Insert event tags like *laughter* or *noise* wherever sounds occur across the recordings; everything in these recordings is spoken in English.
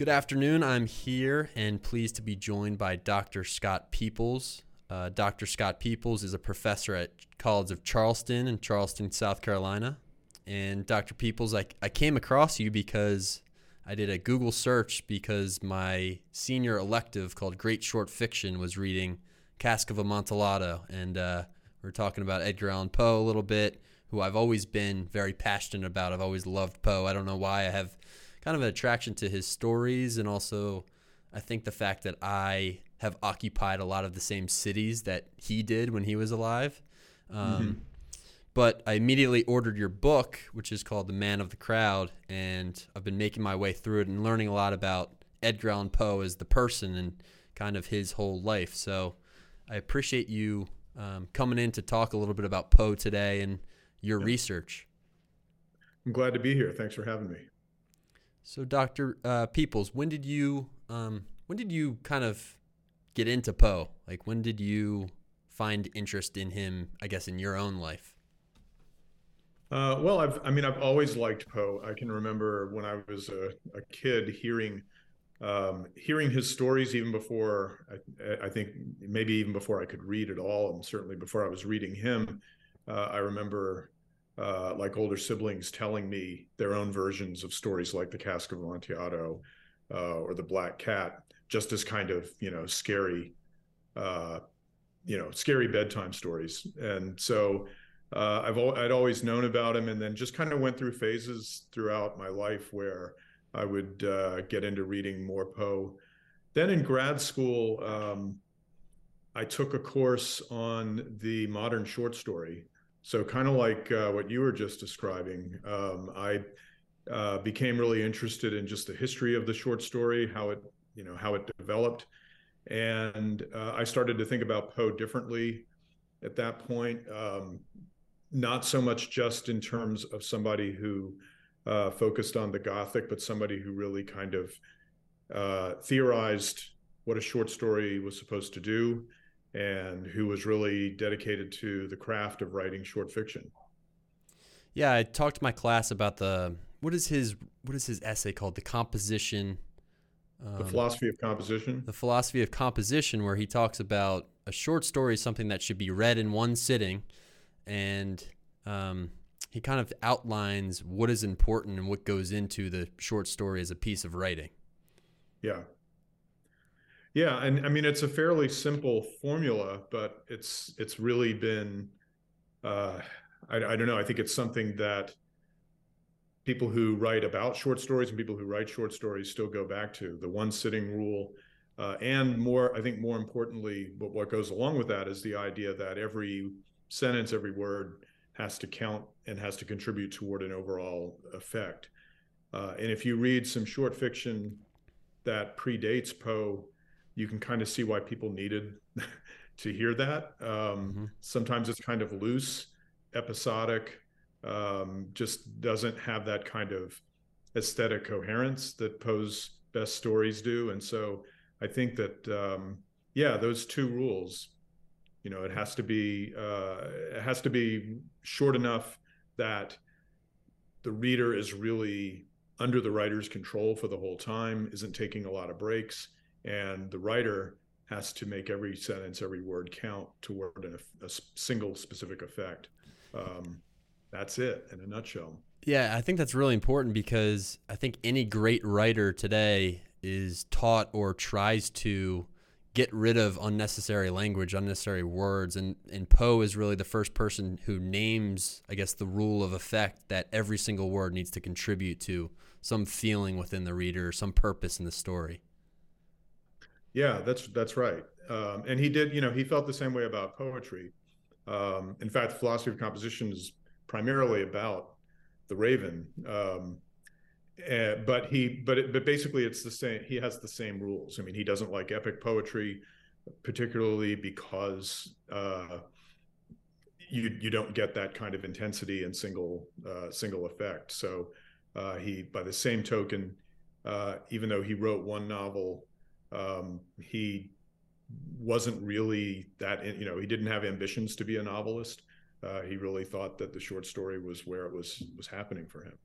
Good afternoon. I'm here and pleased to be joined by Dr. Scott Peeples. Uh, Dr. Scott Peeples is a professor at College of Charleston in Charleston, South Carolina. And Dr. Peeples, I, I came across you because I did a Google search because my senior elective called Great Short Fiction was reading Cask of Amontillado. And uh, we are talking about Edgar Allan Poe a little bit, who I've always been very passionate about. I've always loved Poe. I don't know why I have kind of an attraction to his stories and also I think the fact that I have occupied a lot of the same cities that he did when he was alive. Um, mm-hmm. But I immediately ordered your book, which is called The Man of the Crowd, and I've been making my way through it and learning a lot about Edgar Allan Poe as the person and kind of his whole life. So I appreciate you um, coming in to talk a little bit about Poe today and your yeah. research. I'm glad to be here. Thanks for having me. So, Doctor uh, Peeples, when did you um, when did you kind of get into Poe? Like, when did you find interest in him? I guess in your own life. Uh, well, I've, I mean, I've always liked Poe. I can remember when I was a, a kid hearing, um, hearing his stories even before I, I, think maybe even before I could read at all, and certainly before I was reading him. Uh, I remember uh, like older siblings telling me their own versions of stories like the Cask of Amontillado uh, or the Black Cat, just as kind of you know scary, uh, you know scary bedtime stories. And so uh, I've I'd always known about him, and then just kind of went through phases throughout my life where I would uh, get into reading more Poe. Then in grad school. Um, I took a course on the modern short story so kind of like uh, what you were just describing, um, I uh, became really interested in just the history of the short story, how it you know how it developed, and uh, I started to think about Poe differently at that point. Um, not so much just in terms of somebody who uh, focused on the Gothic, but somebody who really kind of uh, theorized what a short story was supposed to do and who was really dedicated to the craft of writing short fiction. Yeah, I talked to my class about the what is his what is his essay called? The composition. Um, the philosophy of composition. The philosophy of composition, where he talks about a short story is something that should be read in one sitting, and um, he kind of outlines what is important and what goes into the short story as a piece of writing. Yeah, yeah, and I mean it's a fairly simple formula, but it's it's really been uh, I, I don't know. I think it's something that people who write about short stories and people who write short stories still go back to the one sitting rule. Uh, and more, I think more importantly, what, what goes along with that is the idea that every sentence, every word has to count and has to contribute toward an overall effect. Uh, and if you read some short fiction that predates Poe, you can kind of see why people needed *laughs* to hear that. Um, mm-hmm. Sometimes it's kind of loose, episodic, um, just doesn't have that kind of aesthetic coherence that Poe's best stories do. And so I think that, um, yeah, those two rules, you know, it has to be uh, it has to be short enough that the reader is really under the writer's control for the whole time, isn't taking a lot of breaks and the writer has to make every sentence, every word count toward a, a single specific effect. Um, that's it in a nutshell. Yeah, I think that's really important because I think any great writer today is taught or tries to get rid of unnecessary language, unnecessary words. And, and Poe is really the first person who names, I guess, the rule of effect that every single word needs to contribute to some feeling within the reader, some purpose in the story. Yeah, that's that's right. Um, and he did, you know, he felt the same way about poetry. Um, in fact, philosophy of composition is primarily about the Raven. Um, uh, but he, but it, but basically, it's the same. He has the same rules. I mean, he doesn't like epic poetry, particularly because uh, you you don't get that kind of intensity and single uh, single effect. So uh, he, by the same token, uh, even though he wrote one novel um, he wasn't really that, you know, he didn't have ambitions to be a novelist. Uh, he really thought that the short story was where it was was happening for him.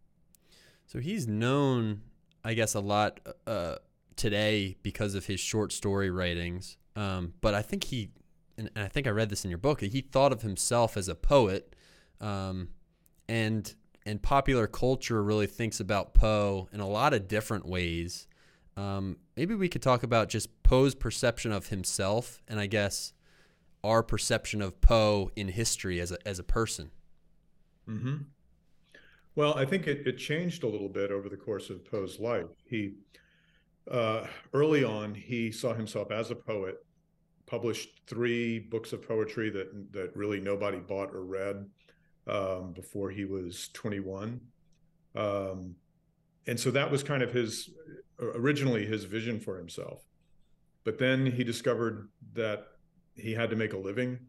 So he's known, I guess, a lot uh, today because of his short story writings. Um, but I think he, and I think I read this in your book, he thought of himself as a poet. Um, and and popular culture really thinks about Poe in a lot of different ways. Um, maybe we could talk about just Poe's perception of himself, and I guess our perception of Poe in history as a as a person. Mm-hmm. Well, I think it, it changed a little bit over the course of Poe's life. He uh, early on he saw himself as a poet, published three books of poetry that that really nobody bought or read um, before he was 21. Um, and so that was kind of his originally his vision for himself. But then he discovered that he had to make a living,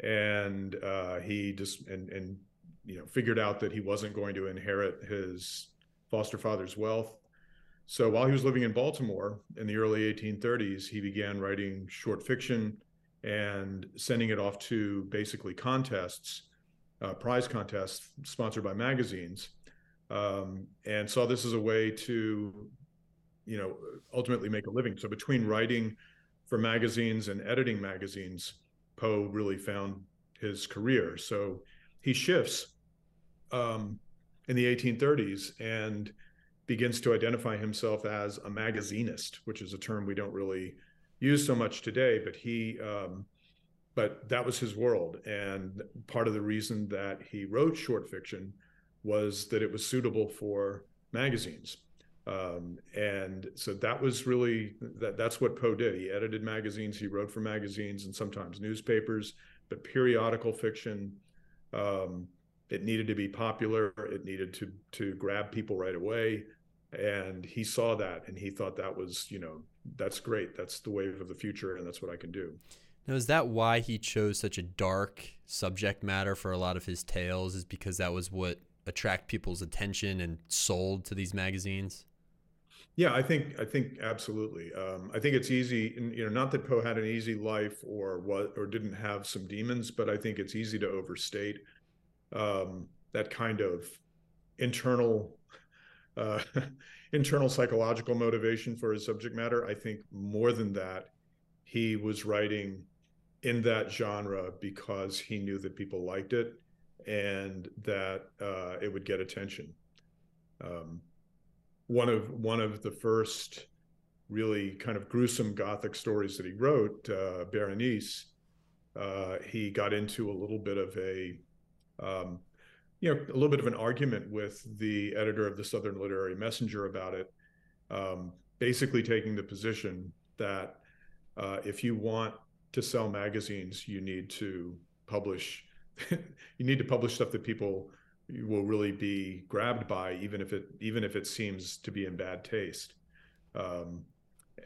and uh, he just and and you know figured out that he wasn't going to inherit his foster father's wealth. So while he was living in Baltimore in the early 1830s, he began writing short fiction and sending it off to basically contests uh, prize contests sponsored by magazines, um, and saw this as a way to, you know, ultimately make a living. So between writing for magazines and editing magazines, Poe really found his career. So he shifts um, in the 1830s and begins to identify himself as a magazinist, which is a term we don't really use so much today. But he um, but that was his world. And part of the reason that he wrote short fiction was that it was suitable for magazines. Um, and so that was really that that's what Poe did. He edited magazines, he wrote for magazines and sometimes newspapers, but periodical fiction. Um, it needed to be popular. It needed to to grab people right away, and he saw that, and he thought that was you know that's great. That's the wave of the future, and that's what I can do. Now, is that why he chose such a dark subject matter for a lot of his tales? Is because that was what attract people's attention and sold to these magazines? Yeah, I think I think absolutely. Um, I think it's easy, you know, not that Poe had an easy life or what or didn't have some demons, but I think it's easy to overstate um, that kind of internal uh, *laughs* internal psychological motivation for his subject matter. I think more than that, he was writing in that genre because he knew that people liked it and that uh, it would get attention. Um, one of one of the first really kind of gruesome gothic stories that he wrote, uh, Berenice, uh, he got into a little bit of a um, you know a little bit of an argument with the editor of the Southern Literary Messenger about it, um, basically taking the position that uh, if you want to sell magazines, you need to publish *laughs* you need to publish stuff that people will really be grabbed by, even if it even if it seems to be in bad taste. Um,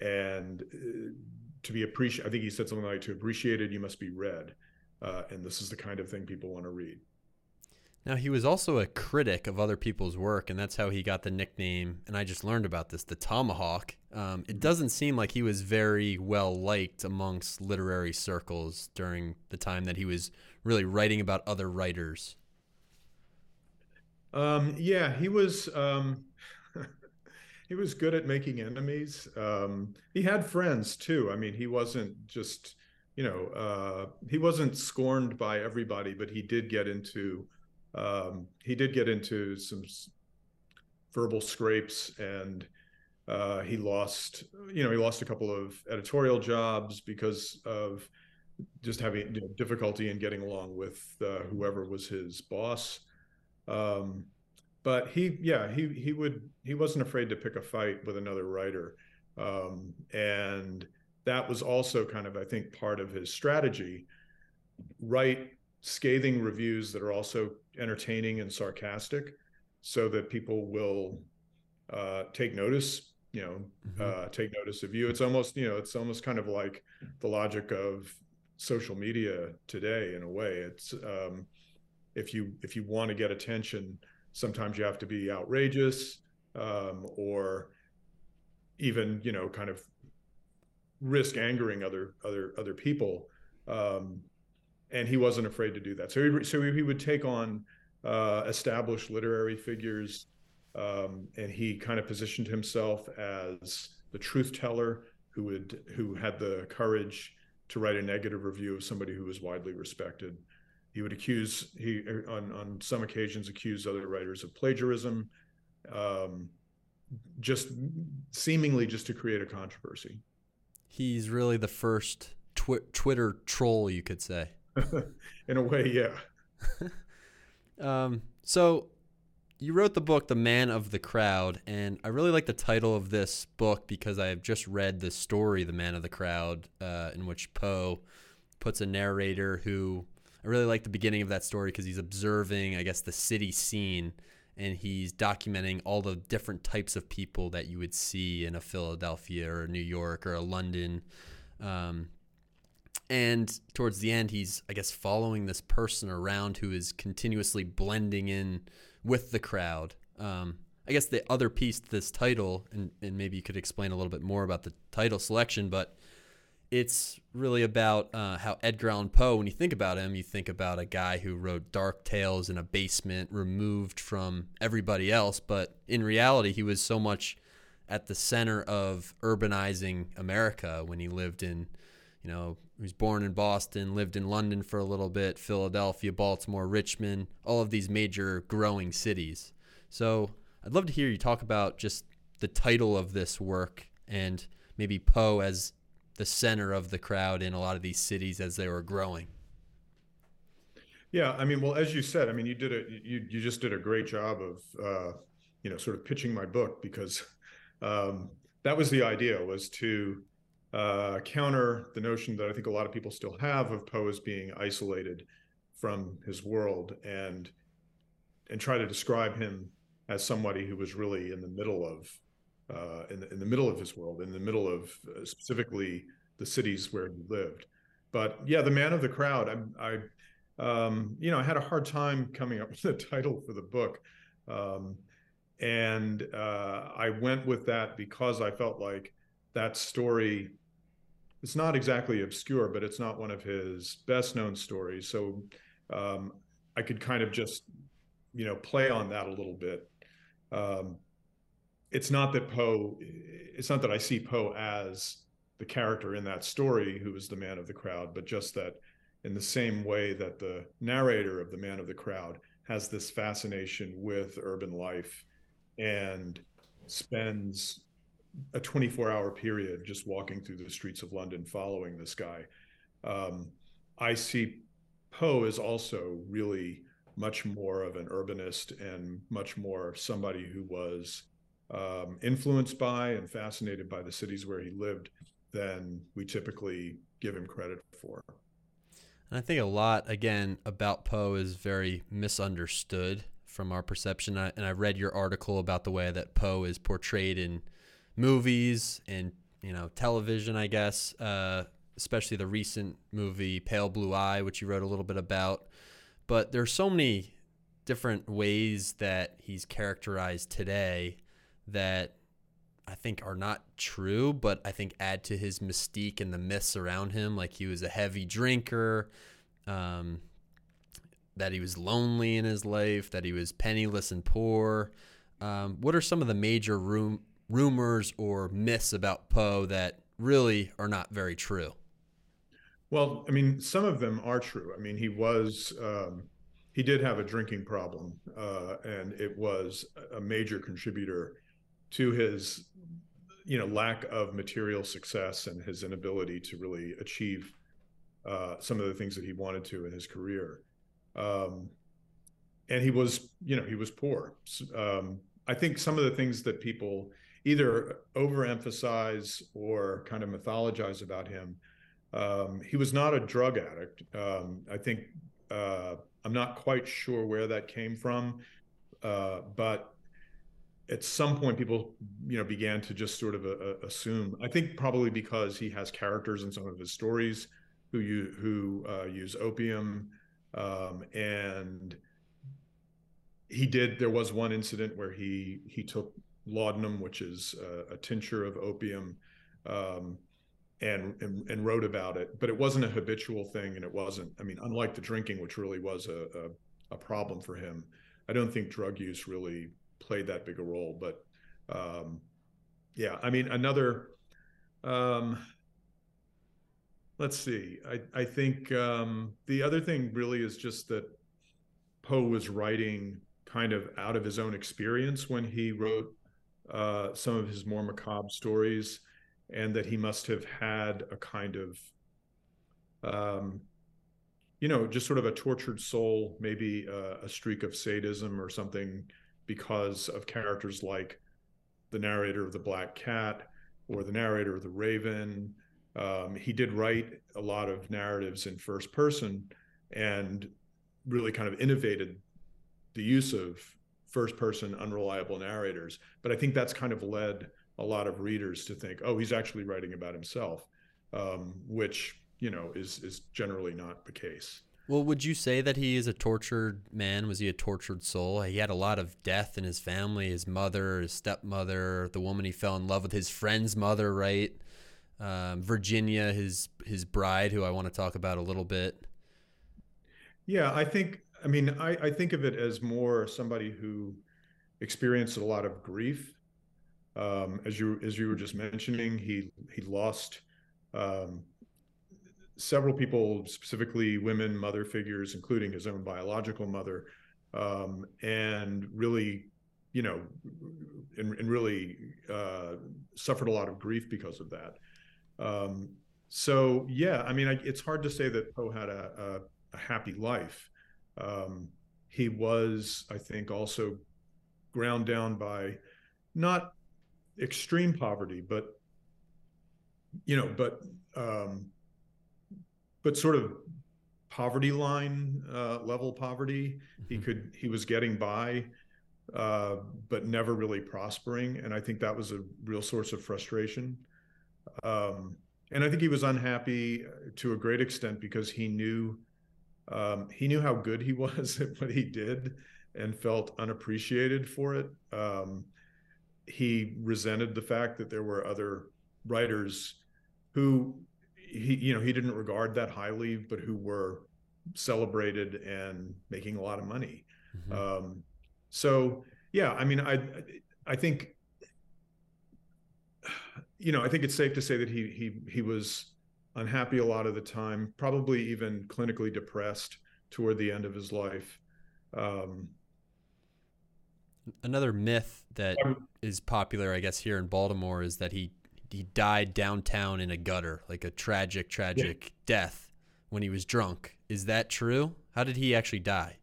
and uh, to be appreciated, I think he said something like, "To appreciate it, you must be read," uh, and this is the kind of thing people want to read. Now, he was also a critic of other people's work, and that's how he got the nickname. And I just learned about this the Tomahawk. Um, it doesn't seem like he was very well liked amongst literary circles during the time that he was really writing about other writers. Um, yeah, he was. Um, *laughs* he was good at making enemies. Um, he had friends too. I mean, he wasn't just, you know, uh, he wasn't scorned by everybody, but he did get into um, he did get into some verbal scrapes and uh, he lost you know he lost a couple of editorial jobs because of just having you know, difficulty in getting along with uh, whoever was his boss um, but he yeah he he would he wasn't afraid to pick a fight with another writer. Um, and that was also kind of i think part of his strategy. Write scathing reviews that are also entertaining and sarcastic so that people will uh, take notice you know mm-hmm. uh, take notice of you. It's almost you know it's almost kind of like the logic of social media today in a way. It's um, if you if you want to get attention sometimes you have to be outrageous um, or even you know kind of risk angering other other other people um, and he wasn't afraid to do that. So he, so he would take on uh, established literary figures um, and he kind of positioned himself as the truth teller who would who had the courage to write a negative review of somebody who was widely respected. He would accuse he on on some occasions accuse other writers of plagiarism, um, just seemingly just to create a controversy. He's really the first twi- Twitter troll, you could say. *laughs* In a way, yeah. *laughs* um, so you wrote the book The Man of the Crowd, and I really like the title of this book because I have just read the story The Man of the Crowd, uh, in which Poe puts a narrator who I really like the beginning of that story because he's observing, I guess, the city scene and he's documenting all the different types of people that you would see in a Philadelphia or a New York or a London. Um, and towards the end, he's, I guess, following this person around who is continuously blending in with the crowd. Um, I guess the other piece to this title, and, and maybe you could explain a little bit more about the title selection, but it's really about uh, how Edgar Allan Poe, when you think about him, you think about a guy who wrote dark tales in a basement, removed from everybody else. But in reality, he was so much at the center of urbanizing America when he lived in, you know, he was born in Boston, lived in London for a little bit, Philadelphia, Baltimore, Richmond, all of these major growing cities. So I'd love to hear you talk about just the title of this work and maybe Poe as the center of the crowd in a lot of these cities as they were growing. Yeah, I mean, well, as you said, I mean, you did a you you just did a great job of uh, you know sort of pitching my book because um, that was the idea was to uh, counter the notion that I think a lot of people still have of Poe as being isolated from his world and and try to describe him as somebody who was really in the middle of uh, in, the, in the middle of his world, in the middle of uh, specifically the cities where he lived. But yeah, the man of the crowd. I, I um, you know, I had a hard time coming up *laughs* with a title for the book, um, and uh, I went with that because I felt like that story it's not exactly obscure, but it's not one of his best known stories. So um, I could kind of just, you know, play on that a little bit. Um, it's not that Poe, it's not that I see Poe as the character in that story who is the man of the crowd, but just that in the same way that the narrator of the man of the crowd has this fascination with urban life and spends a 24 hour period just walking through the streets of London following this guy. Um, I see Poe is also really much more of an urbanist and much more somebody who was um, influenced by and fascinated by the cities where he lived than we typically give him credit for. And I think a lot, again, about Poe is very misunderstood from our perception. and I read your article about the way that Poe is portrayed in movies and you know television, I guess, uh, especially the recent movie Pale Blue Eye, which you wrote a little bit about. But there's so many different ways that he's characterized today that I think are not true, but I think add to his mystique and the myths around him. Like he was a heavy drinker, um, that he was lonely in his life, that he was penniless and poor. Um, what are some of the major room, rumors or myths about Poe that really are not very true? Well, I mean, some of them are true. I mean, he was, um, he did have a drinking problem, uh, and it was a major contributor to his, you know, lack of material success and his inability to really achieve uh, some of the things that he wanted to in his career. Um, and he was, you know, he was poor. Um, I think some of the things that people either overemphasize or kind of mythologize about him. Um, he was not a drug addict. Um, I think uh, I'm not quite sure where that came from, uh, but at some point people you know began to just sort of uh, assume. I think probably because he has characters in some of his stories who you who uh, use opium um, and he did there was one incident where he he took laudanum, which is a, a tincture of opium, um, and, and, and wrote about it. But it wasn't a habitual thing, and it wasn't. I mean, unlike the drinking, which really was a, a, a problem for him, I don't think drug use really played that big a role. But um, yeah, I mean, another. Um, let's see. I I think um, the other thing really is just that Poe was writing kind of out of his own experience when he wrote uh, some of his more macabre stories, and that he must have had a kind of, um, you know, just sort of a tortured soul, maybe uh, a streak of sadism or something, because of characters like the narrator of the Black Cat or the narrator of the Raven. Um, he did write a lot of narratives in first person and really kind of innovated the use of first person unreliable narrators but i think that's kind of led a lot of readers to think oh he's actually writing about himself um, which you know is is generally not the case well would you say that he is a tortured man? Was he a tortured soul? He had a lot of death in his family his mother his stepmother the woman he fell in love with his friend's mother right? Um, virginia his his bride who i want to talk about a little bit. Yeah i think I mean, I, I think of it as more somebody who experienced a lot of grief. Um, as you as you were just mentioning, he he lost um, several people, specifically women, mother figures, including his own biological mother, um, and really, you know, and, and really uh, suffered a lot of grief because of that. Um, so yeah, I mean, I, it's hard to say that Poe had a, a, a happy life. Um, he was, I think, also ground down by not extreme poverty, but you know, but um, but sort of poverty line uh, level poverty. Mm-hmm. He could he was getting by, uh, but never really prospering, and I think that was a real source of frustration. Um, and I think he was unhappy to a great extent because he knew um, he knew how good he *laughs* was at what he did and felt unappreciated for it. Um, he resented the fact that there were other writers who he you know he didn't regard that highly, but who were celebrated and making a lot of money. Mm-hmm. Um, so yeah, I mean, I I think you know I think it's safe to say that he he he was unhappy a lot of the time, probably even clinically depressed toward the end of his life. Um, Another myth that is popular, I guess, here in Baltimore is that he he died downtown in a gutter, like a tragic, tragic yeah. death when he was drunk. Is that true? How did he actually die?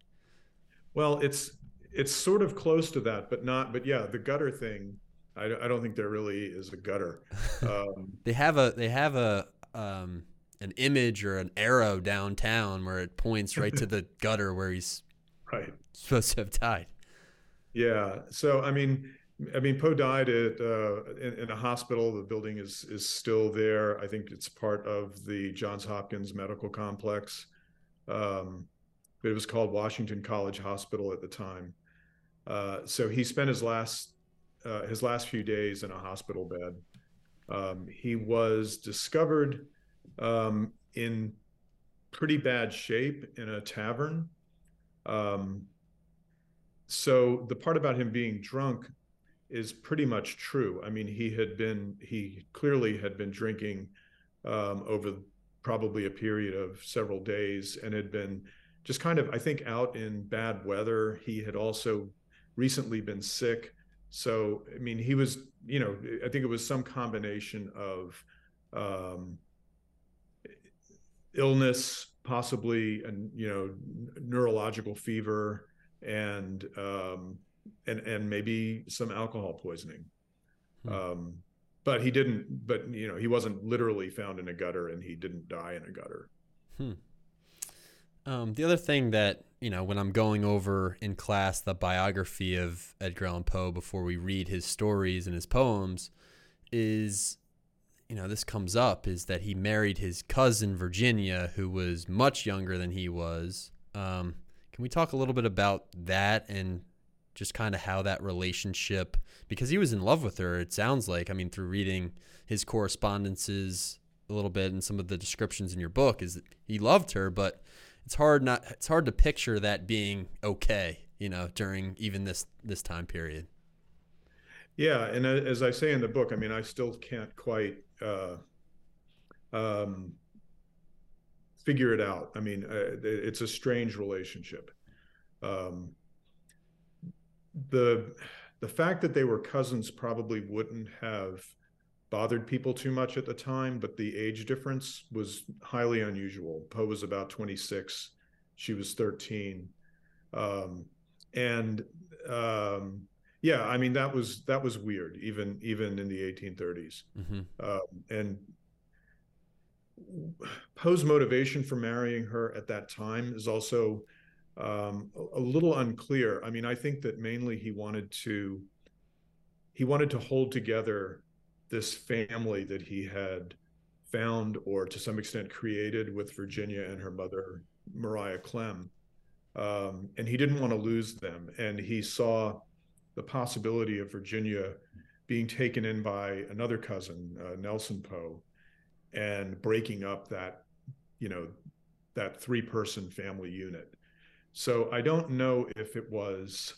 Well, it's it's sort of close to that, but not. But yeah, the gutter thing. I, I don't think there really is a gutter. *laughs* Um, they have a they have a um, an image or an arrow downtown where it points right to *laughs* the gutter where he's right supposed to have died. Yeah. So I mean, I mean, Poe died at uh, in, in, a hospital. The building is is still there. I think it's part of the Johns Hopkins Medical Complex. Um, it was called Washington College Hospital at the time. Uh, so he spent his last uh, his last few days in a hospital bed. Um, he was discovered um, in pretty bad shape in a tavern. Um, so the part about him being drunk is pretty much true. I mean, he had been, he clearly had been drinking um, over probably a period of several days and had been just kind of, I think, out in bad weather. He had also recently been sick. So, I mean, he was, you know, I think it was some combination of um, illness, possibly, and you know, neurological fever, and um, and and maybe some alcohol poisoning. Hmm. Um, but he didn't. But you know, he wasn't literally found in a gutter, and he didn't die in a gutter. Hmm. Um, the other thing that you know, when I'm going over in class the biography of Edgar Allan Poe before we read his stories and his poems, is you know this comes up is that he married his cousin Virginia, who was much younger than he was. Um, can we talk a little bit about that and just kind of how that relationship? Because he was in love with her. It sounds like. I mean, through reading his correspondences a little bit and some of the descriptions in your book, is that he loved her, but it's hard not it's hard to picture that being okay you know, during even this this time period. Yeah, and as I say in the book, I mean, I still can't quite uh, um, figure it out. I mean, uh, it's a strange relationship. Um, the the fact that they were cousins probably wouldn't have bothered people too much at the time, but the age difference was highly unusual. Poe was about 26, she was 13. Um, and um, yeah, I mean that was that was weird, even even in the 1830s. Mm-hmm. Um, and Poe's motivation for marrying her at that time is also um, a, little unclear. I mean, I think that mainly he wanted to he wanted to hold together this family that he had found or to some extent created with Virginia and her mother Maria Clemm. Um, and he didn't want to lose them. And he saw the possibility of Virginia being taken in by another cousin, uh, Nelson Poe, and breaking up that, you know, that three person family unit. So I don't know if it was.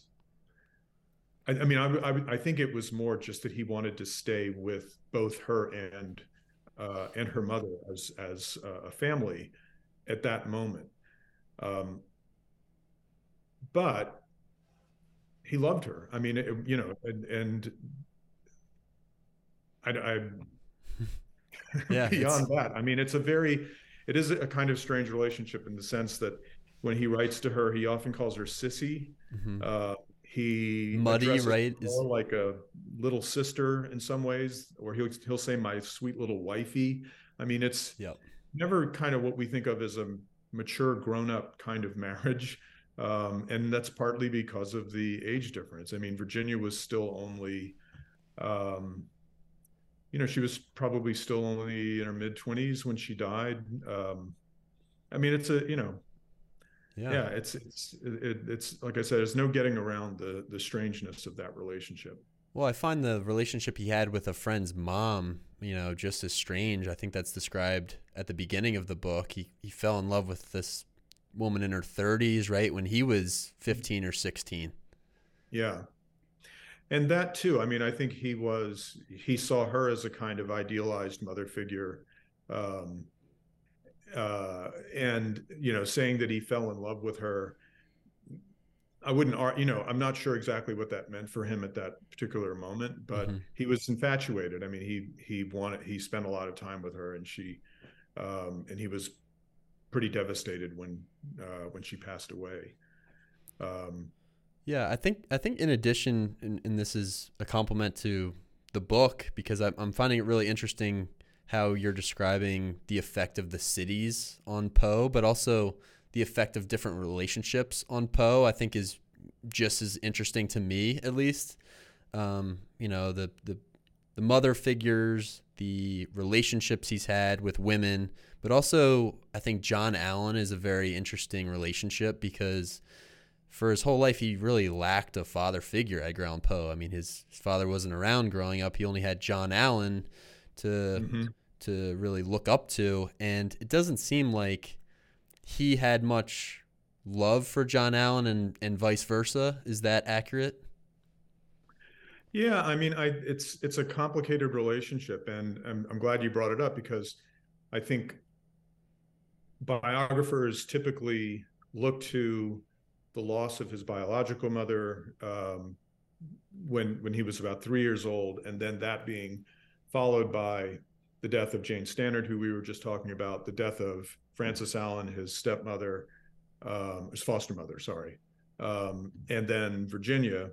I, I mean, I, I, I, think it was more just that he wanted to stay with both her and uh, and her mother as as a family at that moment. Um, but he loved her. I mean, it, you know, and, and I, I *laughs* yeah, *laughs* beyond that, I mean, it's a very, it is a kind of strange relationship in the sense that when he writes to her, he often calls her sissy. Mm-hmm. Uh, he muddy, right? Is like a little sister in some ways, or he'll he'll say my sweet little wifey. I mean, it's yep. never kind of what we think of as a mature, grown up kind of marriage. Um, and that's partly because of the age difference. I mean, Virginia was still only, um, you know, she was probably still only in her mid 20s when she died. Um, I mean, it's a, you know, yeah, yeah it's it's it, it's like I said, there's no getting around the the strangeness of that relationship. Well, I find the relationship he had with a friend's mom, you know, just as strange. I think that's described at the beginning of the book. He he fell in love with this woman in her 30s, right? When he was 15 or 16. Yeah. And that too, I mean, I think he was, he saw her as a kind of idealized mother figure. Um, uh, and, you know, saying that he fell in love with her. I wouldn't, you know, I'm not sure exactly what that meant for him at that particular moment, but mm-hmm. he was infatuated. I mean, he he wanted, he spent a lot of time with her, and she, um, and he was pretty devastated when uh, when she passed away. Um, yeah, I think I think in addition, and, and, this is a compliment to the book because I'm, I'm finding it really interesting how you're describing the effect of the cities on Poe, but also the effect of different relationships on Poe. I think is just as interesting to me, at least. Um, you know, the the the mother figures, the relationships he's had with women, but also I think John Allan is a very interesting relationship because for his whole life he really lacked a father figure, Edgar Allan Poe. I mean, his, his father wasn't around growing up. He only had John Allan to mm-hmm. To really look up to, and it doesn't seem like he had much love for John Allan and and vice versa. Is that accurate? Yeah, I mean, I it's it's a complicated relationship, and I'm, I'm glad you brought it up because I think biographers typically look to the loss of his biological mother um, when when he was about three years old, and then that being followed by the death of Jane Stannard, who we were just talking about, the death of Frances Allan, his stepmother, um, his foster mother, sorry, um, and then Virginia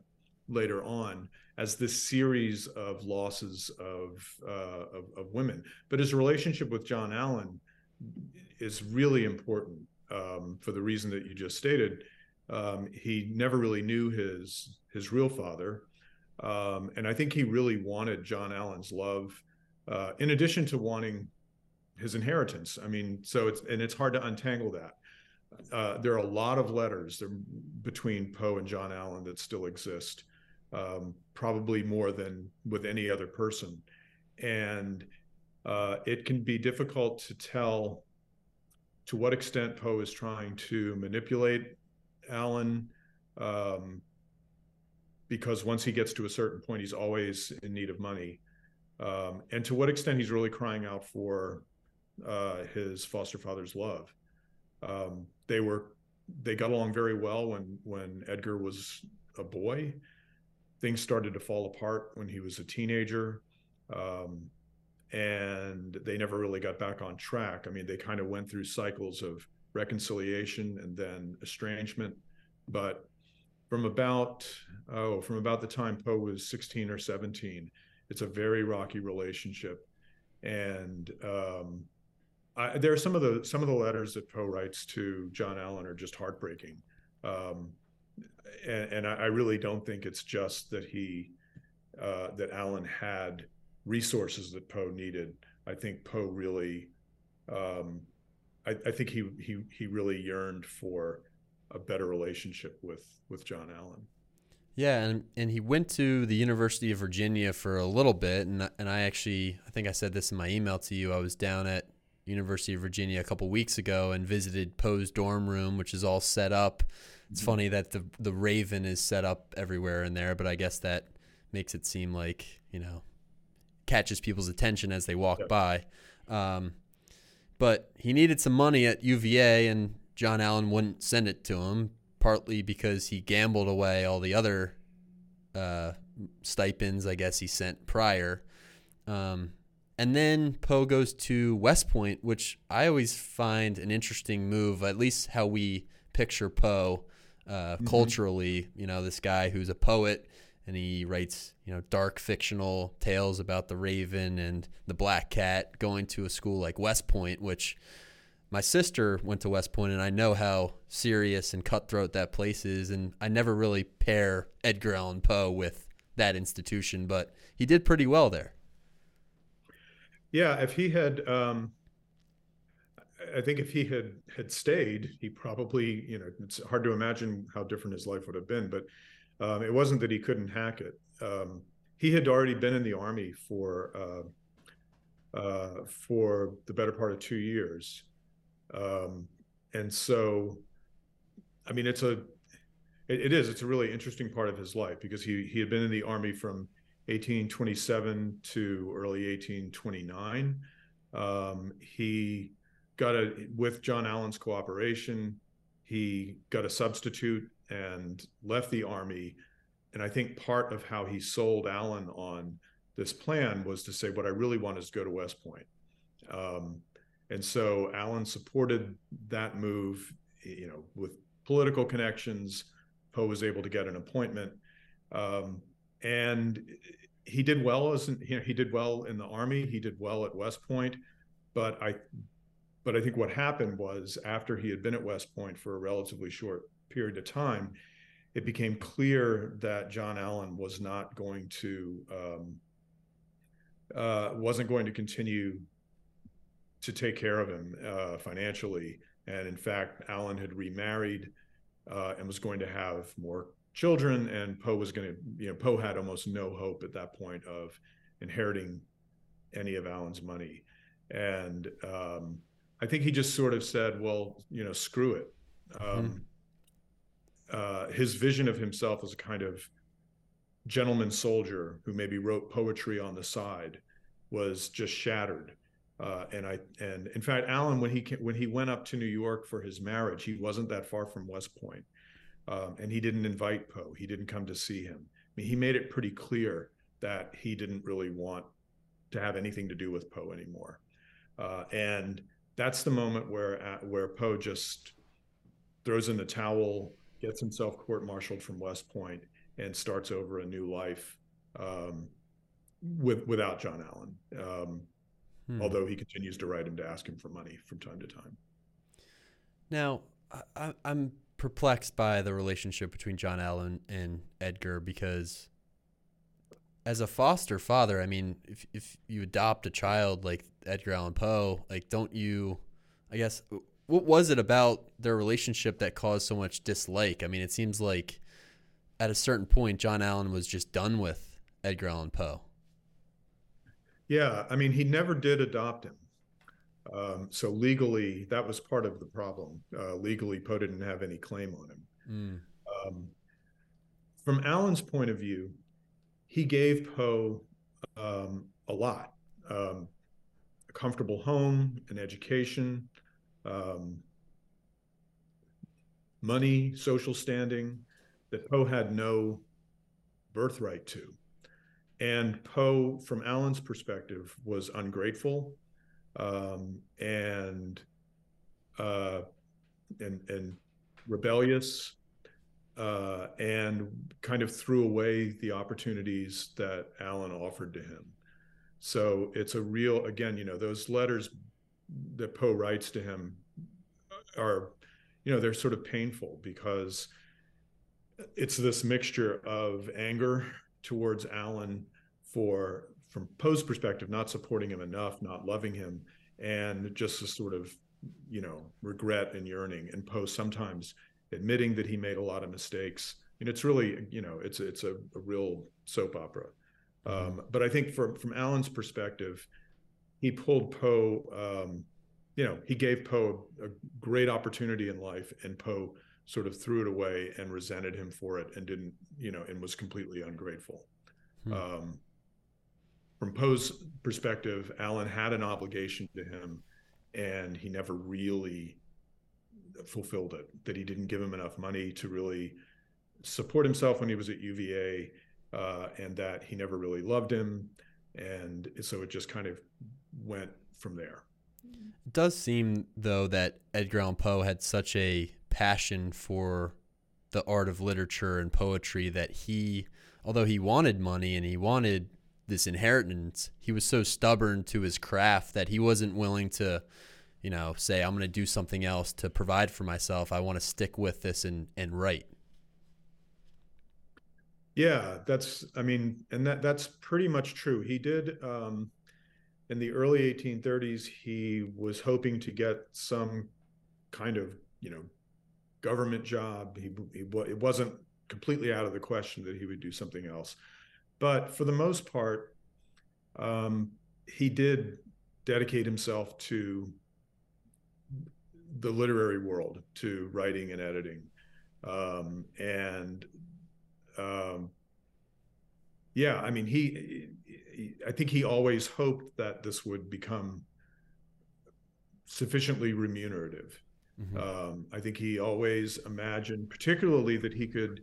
later on as this series of losses of, uh, of, of women. But his relationship with John Allan is really important um, for the reason that you just stated. Um, he never really knew his his real father, um, and I think he really wanted John Allan's love, uh, in addition to wanting his inheritance. I mean, so it's and it's hard to untangle that. Uh, there are a lot of letters there, between Poe and John Allan that still exist um, probably more than with any other person. And uh, it can be difficult to tell to what extent Poe is trying to manipulate Allan um, because once he gets to a certain point, he's always in need of money. Um, and to what extent he's really crying out for uh, his foster father's love. Um, they were they got along very well when when Edgar was a boy. Things started to fall apart when he was a teenager. Um, and they never really got back on track. I mean, they kind of went through cycles of reconciliation and then estrangement. But from about oh, from about the time Poe was 16 or 17, it's a very rocky relationship. And um, I, there are some of the some of the letters that Poe writes to John Allan are just heartbreaking. Um, and, and I, I, really don't think it's just that he uh, that Allan had resources that Poe needed. I think Poe really, um, I, I, think he he he really yearned for a better relationship with with John Allan. Yeah, and and he went to the University of Virginia for a little bit, and and I actually I think I said this in my email to you. I was down at University of Virginia a couple weeks ago and visited Poe's dorm room, which is all set up. It's mm-hmm. funny that the the Raven is set up everywhere in there, but I guess that makes it seem like you know catches people's attention as they walk yep. by. Um, but he needed some money at UVA, and John Allan wouldn't send it to him, partly because he gambled away all the other uh, stipends, I guess, he sent prior. Um, and then Poe goes to West Point, which I always find an interesting move, at least how we picture Poe uh, mm-hmm. culturally. You know, this guy who's a poet and he writes you know dark fictional tales about the raven and the black cat going to a school like west point which my sister went to west point and i know how serious and cutthroat that place is and i never really pair edgar allan poe with that institution but he did pretty well there yeah if he had um I think if he had had stayed, he probably, you know, it's hard to imagine how different his life would have been. But um, it wasn't that he couldn't hack it. Um, he had already been in the army for uh, uh, for the better part of two years, um, and so, I mean, it's a it, it is it's a really interesting part of his life because he he had been in the army from 1827 to early 1829. Um, he got a with John Allan's cooperation. He got a substitute and left the army. And I think part of how he sold Allan on this plan was to say, what I really want is to go to West Point. Um, and so Allan supported that move, you know, with political connections. Poe was able to get an appointment. Um, and he did well as you know, he did well in the army. He did well at West Point, but I, but I think what happened was after he had been at West Point for a relatively short period of time, it became clear that John Allan was not going to um, uh, wasn't going to continue to take care of him uh, financially, and in fact, Allan had remarried uh, and was going to have more children, and Poe was going to you know Poe had almost no hope at that point of inheriting any of Allan's money, and um, I think he just sort of said, well, you know, screw it. Mm-hmm. Um, mm-hmm uh, his vision of himself as a kind of gentleman soldier who maybe wrote poetry on the side was just shattered. Uh, and I and in fact, Allan, when he when he went up to New York for his marriage, he wasn't that far from West Point, um, and he didn't invite Poe. He didn't come to see him. I mean, he made it pretty clear that he didn't really want to have anything to do with Poe anymore. Uh, and that's the moment where uh, where Poe just throws in the towel gets himself court-martialed from West Point, and starts over a new life um, with without John Allan. Um, hmm. Although he continues to write him to ask him for money from time to time. Now, I, I'm perplexed by the relationship between John Allan and Edgar because as a foster father, I mean, if if you adopt a child like Edgar Allan Poe, like don't you I guess what was it about their relationship that caused so much dislike? I mean, it seems like at a certain point, John Allan was just done with Edgar Allan Poe. Yeah, I mean, he never did adopt him. Um, so legally, that was part of the problem. Uh, legally, Poe didn't have any claim on him. Mm. Um, from Allan's point of view, he gave Poe um, a lot um, a comfortable home, an education, um, money, social standing that Poe had no birthright to. And Poe, from Allan's perspective, was ungrateful um, and uh, and and rebellious, uh, and kind of threw away the opportunities that Allan offered to him. So it's a real, again, you know, those letters that Poe writes to him are, you know, they're sort of painful because it's this mixture of anger towards Allan for, from Poe's perspective, not supporting him enough, not loving him, and just a sort of, you know, regret and yearning. And Poe sometimes admitting that he made a lot of mistakes. And it's really, you know, it's it's a, a real soap opera. Um, but I think from from Allan's perspective, he pulled Poe. Um, you know, he gave Poe a great opportunity in life, and Poe sort of threw it away and resented him for it, and didn't, you know, and was completely ungrateful. Hmm. Um, from Poe's perspective, Allan had an obligation to him, and he never really fulfilled it. That he didn't give him enough money to really support himself when he was at UVA uh, and that he never really loved him. And so it just kind of went from there. It does seem, though, that Edgar Allan Poe had such a passion for the art of literature and poetry that he, although he wanted money and he wanted this inheritance, he was so stubborn to his craft that he wasn't willing to, you know, say, I'm going to do something else to provide for myself. I want to stick with this and, and write. Yeah, that's I mean, and that that's pretty much true. He did um, in the early 1830s. He was hoping to get some kind of you know government job. He, he it wasn't completely out of the question that he would do something else, but for the most part, um, he did dedicate himself to the literary world, to writing and editing, um, and um, yeah, I mean, he, he, I think he always hoped that this would become sufficiently remunerative. Mm-hmm. Um, I think he always imagined, particularly, that he could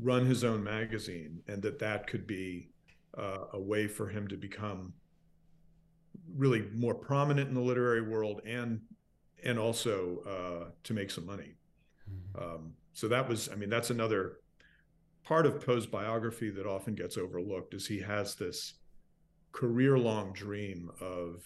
run his own magazine and that that could be uh, a way for him to become really more prominent in the literary world and and also uh, to make some money. Mm-hmm. Um, so that was, I mean, that's another part of Poe's biography that often gets overlooked is he has this career-long dream of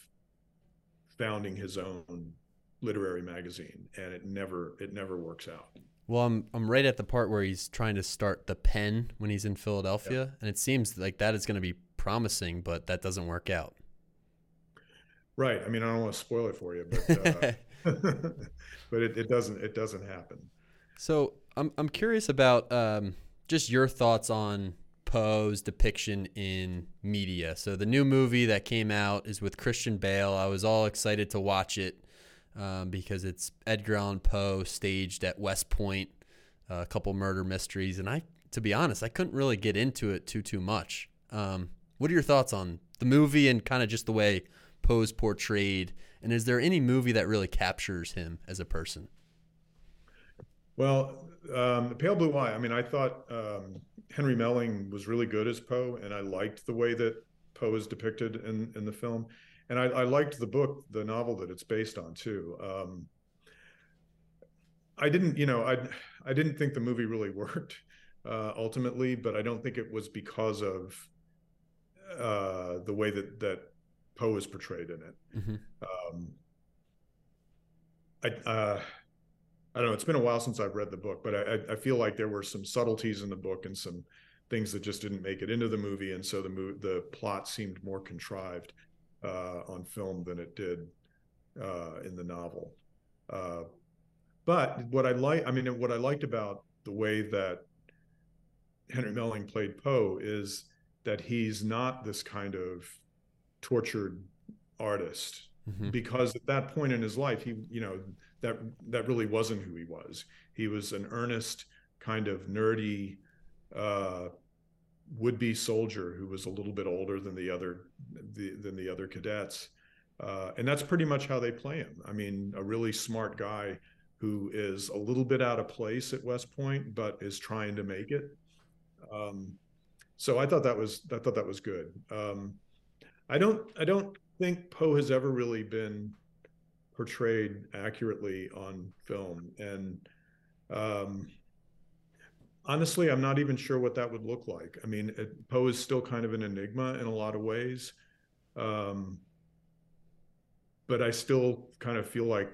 founding his own literary magazine and it never it never works out. Well, I'm I'm right at the part where he's trying to start the Penn when he's in Philadelphia, yeah. and it seems like that is going to be promising, but that doesn't work out. Right. I mean, I don't want to spoil it for you, but uh, *laughs* *laughs* but it, it doesn't it doesn't happen. So I'm I'm curious about um, just your thoughts on Poe's depiction in media. So the new movie that came out is with Christian Bale. I was all excited to watch it um, because it's Edgar Allan Poe staged at West Point, uh, a couple murder mysteries, and I, to be honest, I couldn't really get into it too too much. Um, what are your thoughts on the movie and kind of just the way Poe's portrayed? And is there any movie that really captures him as a person? Well, um, Pale Blue Eye. I mean, I thought um, Harry Melling was really good as Poe, and I liked the way that Poe is depicted in in the film, and I, I liked the book, the novel that it's based on too. Um, I didn't, you know, I I didn't think the movie really *laughs* worked uh, ultimately, but I don't think it was because of uh, the way that that Poe is portrayed in it. Mm-hmm. Um, I. Uh, I don't know. It's been a while since I've read the book, but I, I feel like there were some subtleties in the book and some things that just didn't make it into the movie, and so the mo- the plot seemed more contrived uh, on film than it did uh, in the novel. Uh, but what I like, I mean, what I liked about the way that Harry Melling played Poe is that he's not this kind of tortured artist mm-hmm. because at that point in his life, he, you know, that that really wasn't who he was. He was an earnest, kind of nerdy, uh, would-be soldier who was a little bit older than the other the, than the other cadets, uh, and that's pretty much how they play him. I mean, a really smart guy who is a little bit out of place at West Point, but is trying to make it. Um, so I thought that was I thought that was good. Um, I don't I don't think Poe has ever really been portrayed accurately on film, and um, honestly, I'm not even sure what that would look like. I mean, Poe is still kind of an enigma in a lot of ways. Um, but I still kind of feel like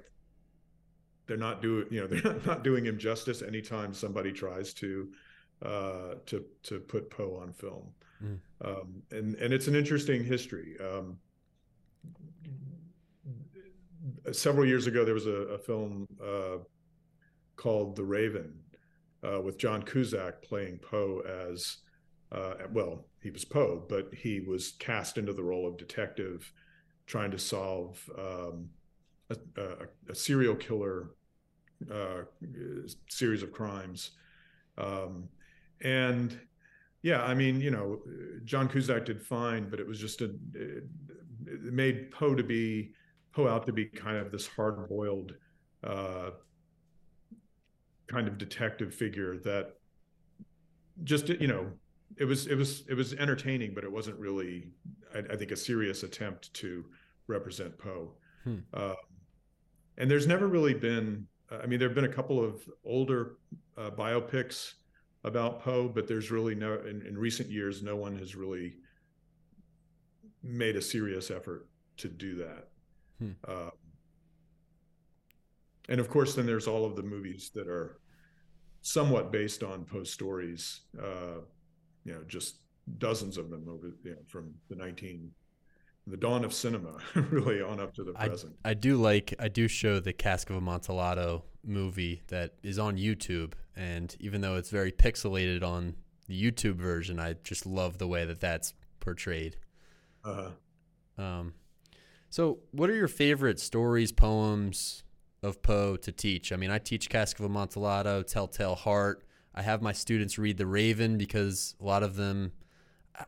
they're not doing, you know, *laughs* they're not doing him justice anytime somebody tries to, uh, to, to put Poe on film. Mm. Um, and, and it's an interesting history. Um, several years ago, there was a, a film uh, called The Raven uh, with John Cusack playing Poe as, uh, well, he was Poe, but he was cast into the role of detective trying to solve um, a, a, a, serial killer uh, series of crimes. Um, and yeah, I mean, you know, John Cusack did fine, but it was just a, it, it made Poe to be, Poe out to be kind of this hard boiled, uh, kind of detective figure that just you know it was it was it was entertaining but it wasn't really i, I think a serious attempt to represent poe hmm. uh, and there's never really been i mean there have been a couple of older uh, biopics about poe but there's really no in, in recent years no one has really made a serious effort to do that hmm. uh, and of course, then there's all of the movies that are somewhat based on Poe stories. Uh, you know, just dozens of them over you know from the 19 the dawn of cinema *laughs* really on up to the present. I, I do like I do show the Cask of Amontillado movie that is on YouTube and even though it's very pixelated on the YouTube version, I just love the way that that's portrayed. Uh-huh. Um so what are your favorite stories, poems, of Poe to teach. I mean, I teach Cask of Amontillado, Telltale Heart. I have my students read The Raven because a lot of them,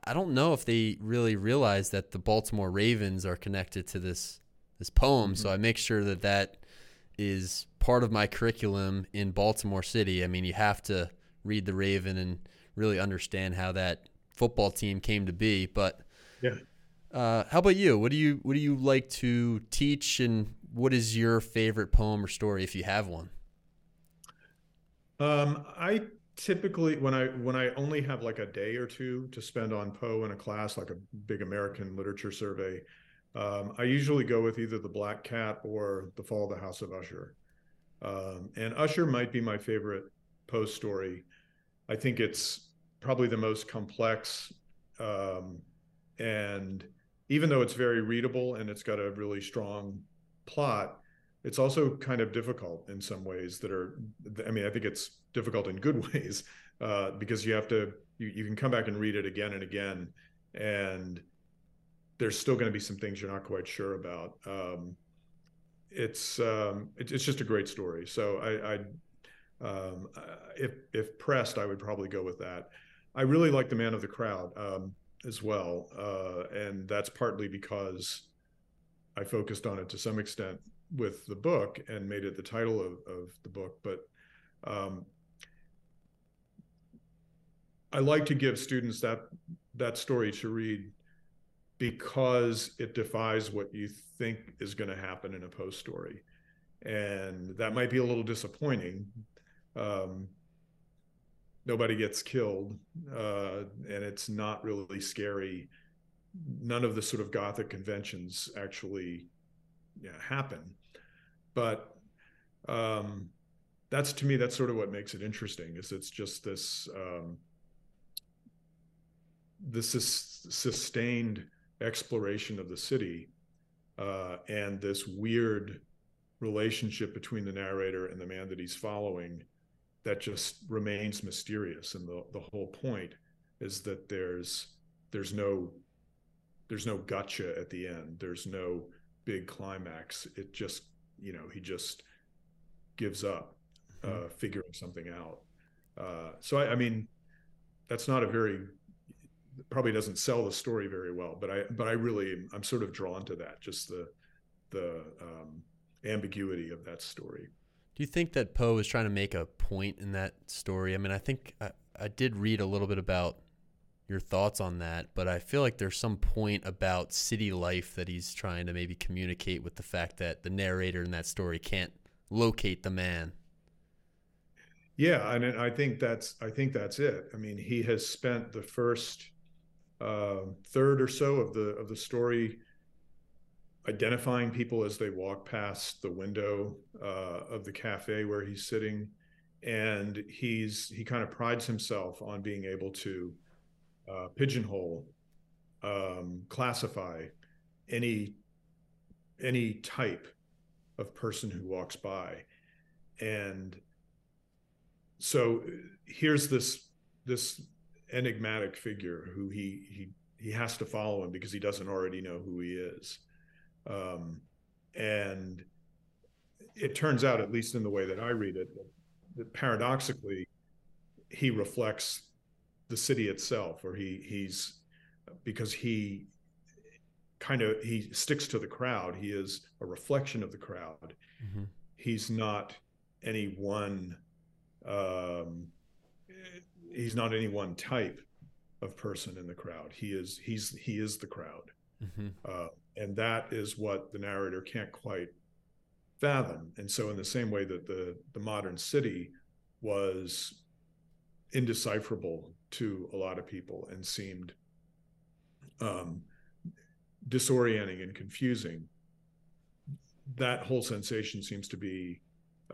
I don't know if they really realize that the Baltimore Ravens are connected to this this poem. Mm-hmm. So I make sure that that is part of my curriculum in Baltimore City. I mean, you have to read The Raven and really understand how that football team came to be. But yeah. Uh, how about you? What do you what do you like to teach, and what is your favorite poem or story if you have one? Um, I typically when I when I only have like a day or two to spend on Poe in a class, like a big American literature survey, um, I usually go with either the Black Cat or the Fall of the House of Usher. Um, and Usher might be my favorite Poe story. I think it's probably the most complex, um, and even though it's very readable and it's got a really strong plot, it's also kind of difficult in some ways that are, I mean, I think it's difficult in good *laughs* ways uh, because you have to, you, you can come back and read it again and again. And there's still going to be some things you're not quite sure about. Um, it's um, it, it's just a great story. So I, I um, if if pressed, I would probably go with that. I really like the Man of the Crowd um, as well, uh, and that's partly because I focused on it to some extent with the book and made it the title of, of the book. But um, I like to give students that that story to read because it defies what you think is going to happen in a post story, and that might be a little disappointing. Um, nobody gets killed, uh, and it's not really scary none of the sort of gothic conventions actually happen. But um, that's to me that's sort of what makes it interesting is it's just this um, this is sustained exploration of the city uh, and this weird relationship between the narrator and the man that he's following that just remains mysterious. And the, the whole point is that there's there's no there's no gotcha at the end. There's no big climax. It just, you know, he just gives up mm-hmm. uh, figuring something out. Uh, so I, I, mean, that's not a very probably doesn't sell the story very well but i but i really i'm sort of drawn to that just the the um, ambiguity of that story do you think that poe is trying to make a point in that story i mean i think I, I did read a little bit about your thoughts on that but i feel like there's some point about city life that he's trying to maybe communicate with the fact that the narrator in that story can't locate the man yeah, and I think that's I think that's it. I mean, he has spent the first uh, third or so of the of the story identifying people as they walk past the window uh, of the cafe where he's sitting, and he's he kind of prides himself on being able to uh, pigeonhole, um, classify any any type of person who walks by, and so here's this this enigmatic figure who he he he has to follow him because he doesn't already know who he is. Um, and it turns out at least in the way that i read it that paradoxically he reflects the city itself or he he's because he kind of he sticks to the crowd he is a reflection of the crowd mm-hmm. he's not any one um, he's not any one type of person in the crowd. He is he's he is the crowd, mm-hmm. uh, and that is what the narrator can't quite fathom. And so, in the same way that the the modern city was indecipherable to a lot of people and seemed um, disorienting and confusing, that whole sensation seems to be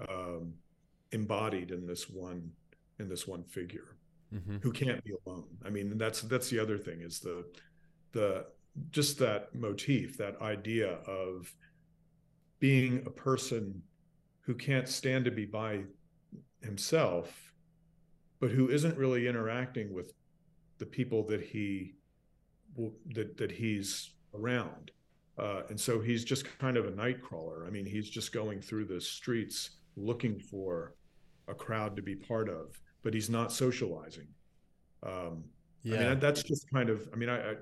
um, embodied in this one in this one figure mm-hmm. who can't be alone i mean that's that's the other thing is the the just that motif that idea of being a person who can't stand to be by himself but who isn't really interacting with the people that he that that he's around uh, and so he's just kind of a night crawler i mean he's just going through the streets looking for a crowd to be part of, but he's not socializing. Um, yeah. I mean, that's just kind of, I mean, I, I,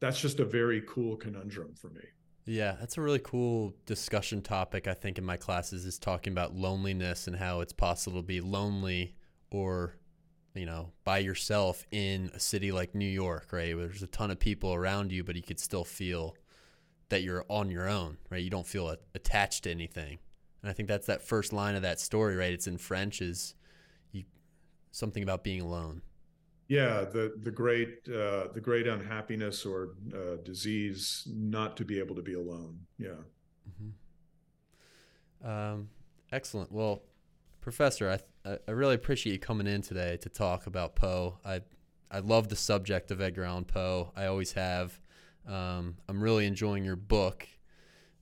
that's just a very cool conundrum for me. Yeah, that's a really cool discussion topic. I think in my classes is talking about loneliness and how it's possible to be lonely or, you know, by yourself in a city like New York, right? Where there's a ton of people around you, but you could still feel that you're on your own, right? You don't feel attached to anything. And I think that's that first line of that story, right? It's in French is you, something about being alone. Yeah, the the great uh, the great unhappiness or uh, disease not to be able to be alone. Yeah. Mm-hmm. Um, excellent. Well, Professor, I I really appreciate you coming in today to talk about Poe. I I love the subject of Edgar Allan Poe. I always have. Um, I'm really enjoying your book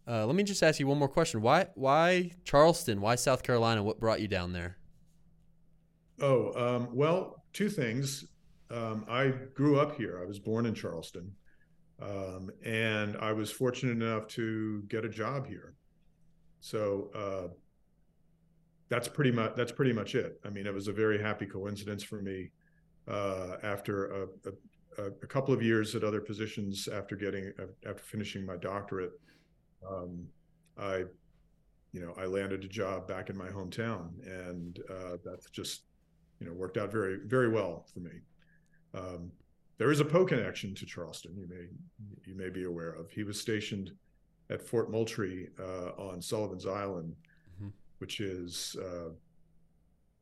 uh, let me just ask you one more question. Why why Charleston? Why South Carolina? What brought you down there? Oh, um, well, two things. Um, I grew up here. I was born in Charleston, um, and I was fortunate enough to get a job here. So uh, that's pretty much that's pretty much it. I mean, it was a very happy coincidence for me. Uh, after a, a, a, couple of years at other positions, after getting after finishing my doctorate, um, I, you know, I landed a job back in my hometown, and uh, that's just, you know, worked out very, very well for me. Um, there is a Poe connection to Charleston. You may, you may be aware of. He was stationed at Fort Moultrie uh, on Sullivan's Island. Which is, uh,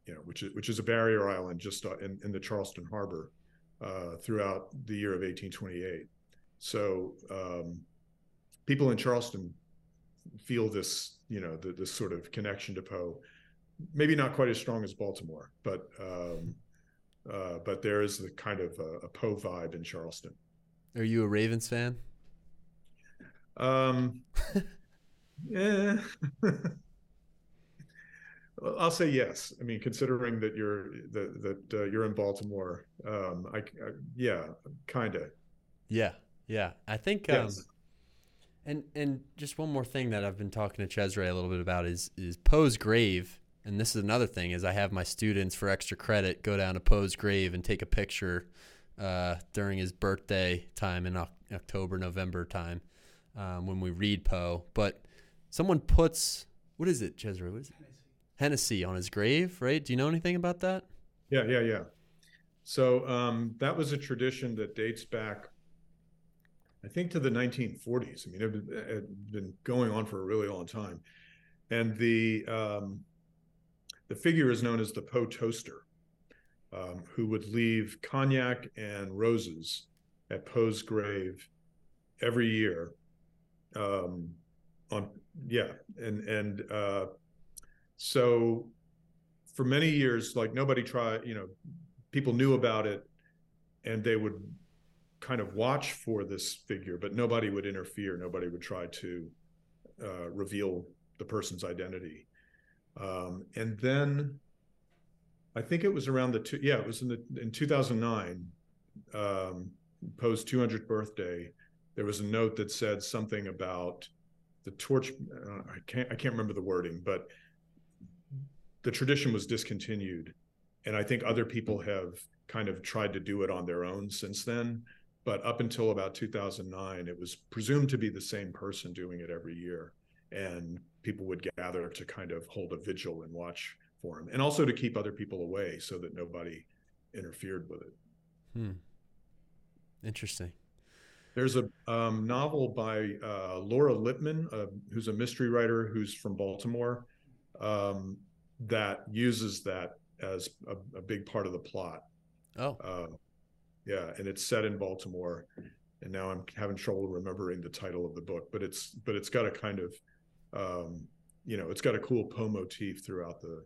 you know, which is which is a barrier island just uh, in, in the Charleston Harbor uh, throughout the year of 1828. So um, people in Charleston feel this, you know, the, this sort of connection to Poe. Maybe not quite as strong as Baltimore, but um, uh, but there is the kind of a, a Poe vibe in Charleston. Are you a Ravens fan? Um, yeah. *laughs* *laughs* I'll say yes. I mean, considering that you're that that uh, you're in Baltimore, um, I, I yeah, kind of. Yeah, yeah. I think yes. um, and and just one more thing that I've been talking to Cesare a little bit about is is Poe's grave and this is another thing is I have my students for extra credit go down to Poe's grave and take a picture uh, during his birthday time in October, November time um, when we read Poe. But someone puts what is it, Jezreel? What is it? Hennessy on his grave, right? Do you know anything about that? Yeah, yeah, yeah. So um, that was a tradition that dates back, I think, to the 1940s. I mean, it had been going on for a really long time, and the um, the figure is known as the Poe toaster, um, who would leave cognac and roses at Poe's grave every year. Um, on yeah, and and uh, so for many years, like nobody tried, you know, people knew about it, and they would kind of watch for this figure, but nobody would interfere. Nobody would try to uh, reveal the person's identity. Um, and then I think it was around the two, yeah, it was in the in 2009, um, Poe's 200th birthday. There was a note that said something about the torch. Uh, I can't I can't remember the wording, but the tradition was discontinued, and I think other people have kind of tried to do it on their own since then. But up until about 2009, it was presumed to be the same person doing it every year, and people would gather to kind of hold a vigil and watch for him, and also to keep other people away so that nobody interfered with it. Hmm. Interesting. There's a um, novel by uh, Laura Lippman, uh, who's a mystery writer who's from Baltimore, um, that uses that as a, a, big part of the plot. Oh, uh, yeah, and it's set in Baltimore. And now I'm having trouble remembering the title of the book, but it's but it's got a kind of um, you know, it's got a cool Poe motif throughout the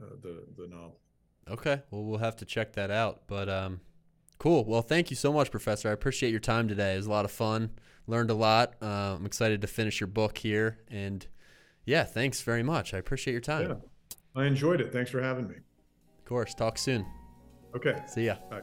uh, the the novel. Okay, well, we'll have to check that out. But um, cool. Well, thank you so much, Professor. I appreciate your time today. It was a lot of fun. Learned a lot. Uh, I'm excited to finish your book here, and yeah, thanks very much. I appreciate your time. Yeah, I enjoyed it. Thanks for having me. Of course. Talk soon. Okay. See ya. Bye.